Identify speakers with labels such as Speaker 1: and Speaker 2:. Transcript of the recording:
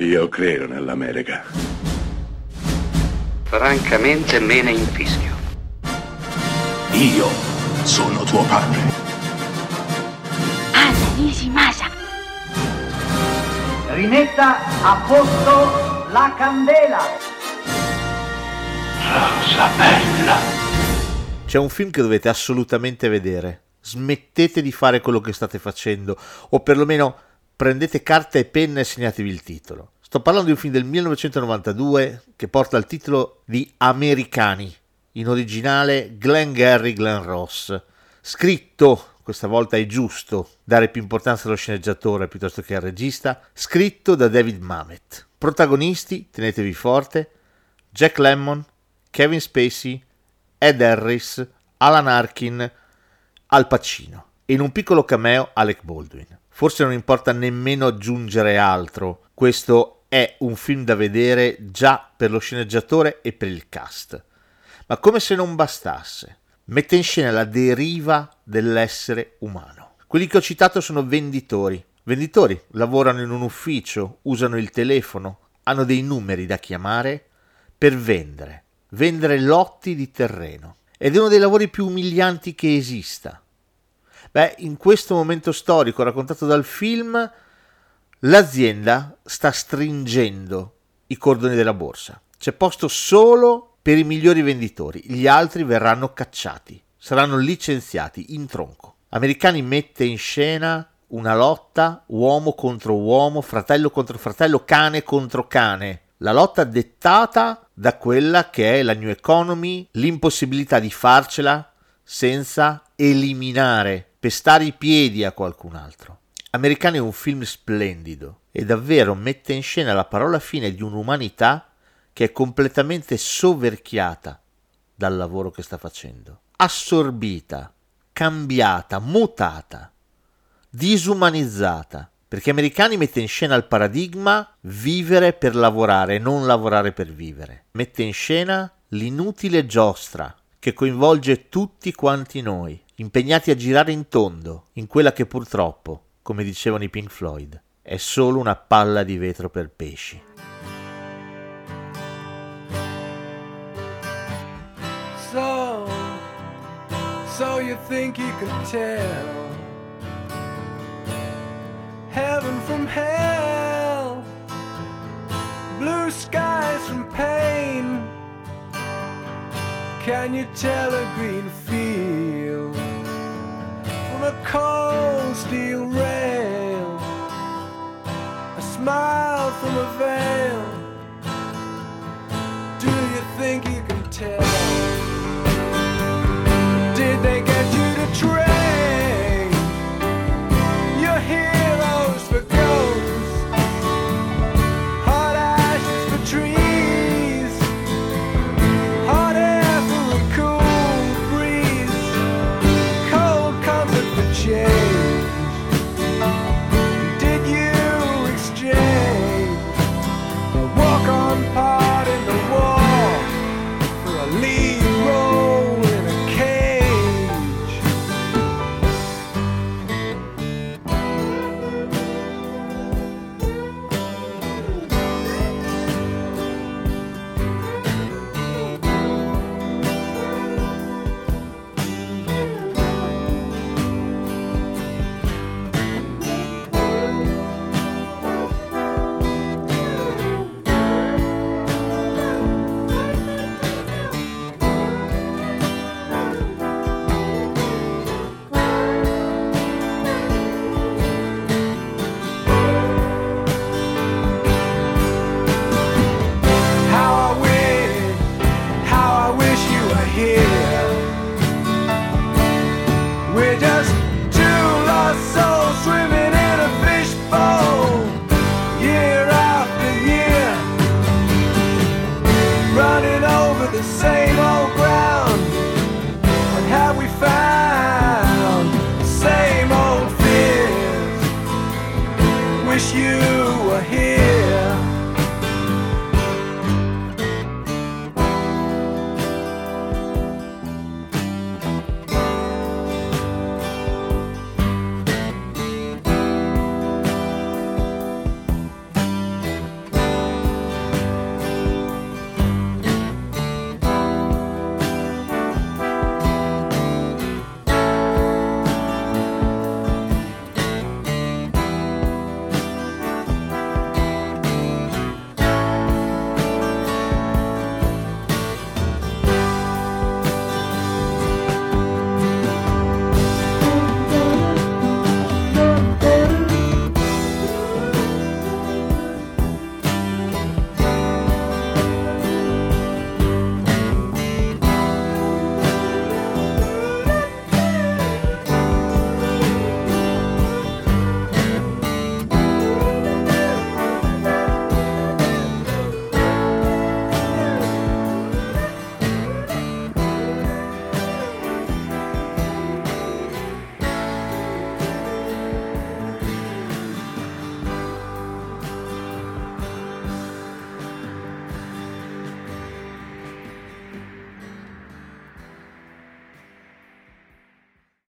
Speaker 1: Io credo nell'America.
Speaker 2: Francamente me ne infischio.
Speaker 3: Io sono tuo padre.
Speaker 4: Anna Nishimasa.
Speaker 5: Rimetta a posto la candela.
Speaker 1: Rosa bella.
Speaker 6: C'è un film che dovete assolutamente vedere. Smettete di fare quello che state facendo, o perlomeno prendete carta e penna e segnatevi il titolo. Sto parlando di un film del 1992 che porta il titolo di Americani, in originale Glenn Gary Glenn Ross. Scritto, questa volta è giusto dare più importanza allo sceneggiatore piuttosto che al regista, scritto da David Mamet. Protagonisti, tenetevi forte, Jack Lemmon, Kevin Spacey, Ed Harris, Alan Arkin, Al Pacino e in un piccolo cameo Alec Baldwin. Forse non importa nemmeno aggiungere altro, questo è un film da vedere già per lo sceneggiatore e per il cast. Ma come se non bastasse, mette in scena la deriva dell'essere umano. Quelli che ho citato sono venditori. Venditori lavorano in un ufficio, usano il telefono, hanno dei numeri da chiamare per vendere, vendere lotti di terreno. Ed è uno dei lavori più umilianti che esista. Beh, in questo momento storico raccontato dal film, l'azienda sta stringendo i cordoni della borsa. C'è posto solo per i migliori venditori, gli altri verranno cacciati, saranno licenziati in tronco. Americani mette in scena una lotta uomo contro uomo, fratello contro fratello, cane contro cane. La lotta dettata da quella che è la new economy, l'impossibilità di farcela senza eliminare pestare i piedi a qualcun altro. Americano è un film splendido e davvero mette in scena la parola fine di un'umanità che è completamente soverchiata dal lavoro che sta facendo, assorbita, cambiata, mutata, disumanizzata, perché Americani mette in scena il paradigma vivere per lavorare, non lavorare per vivere. Mette in scena l'inutile giostra che coinvolge tutti quanti noi, impegnati a girare in tondo in quella che purtroppo, come dicevano i Pink Floyd, è solo una palla di vetro per pesci.
Speaker 7: So, so you think you can tell heaven from hell, blue skies from pain. Can you tell a green field steel rail? A smile from a veil. Do you think you can tell?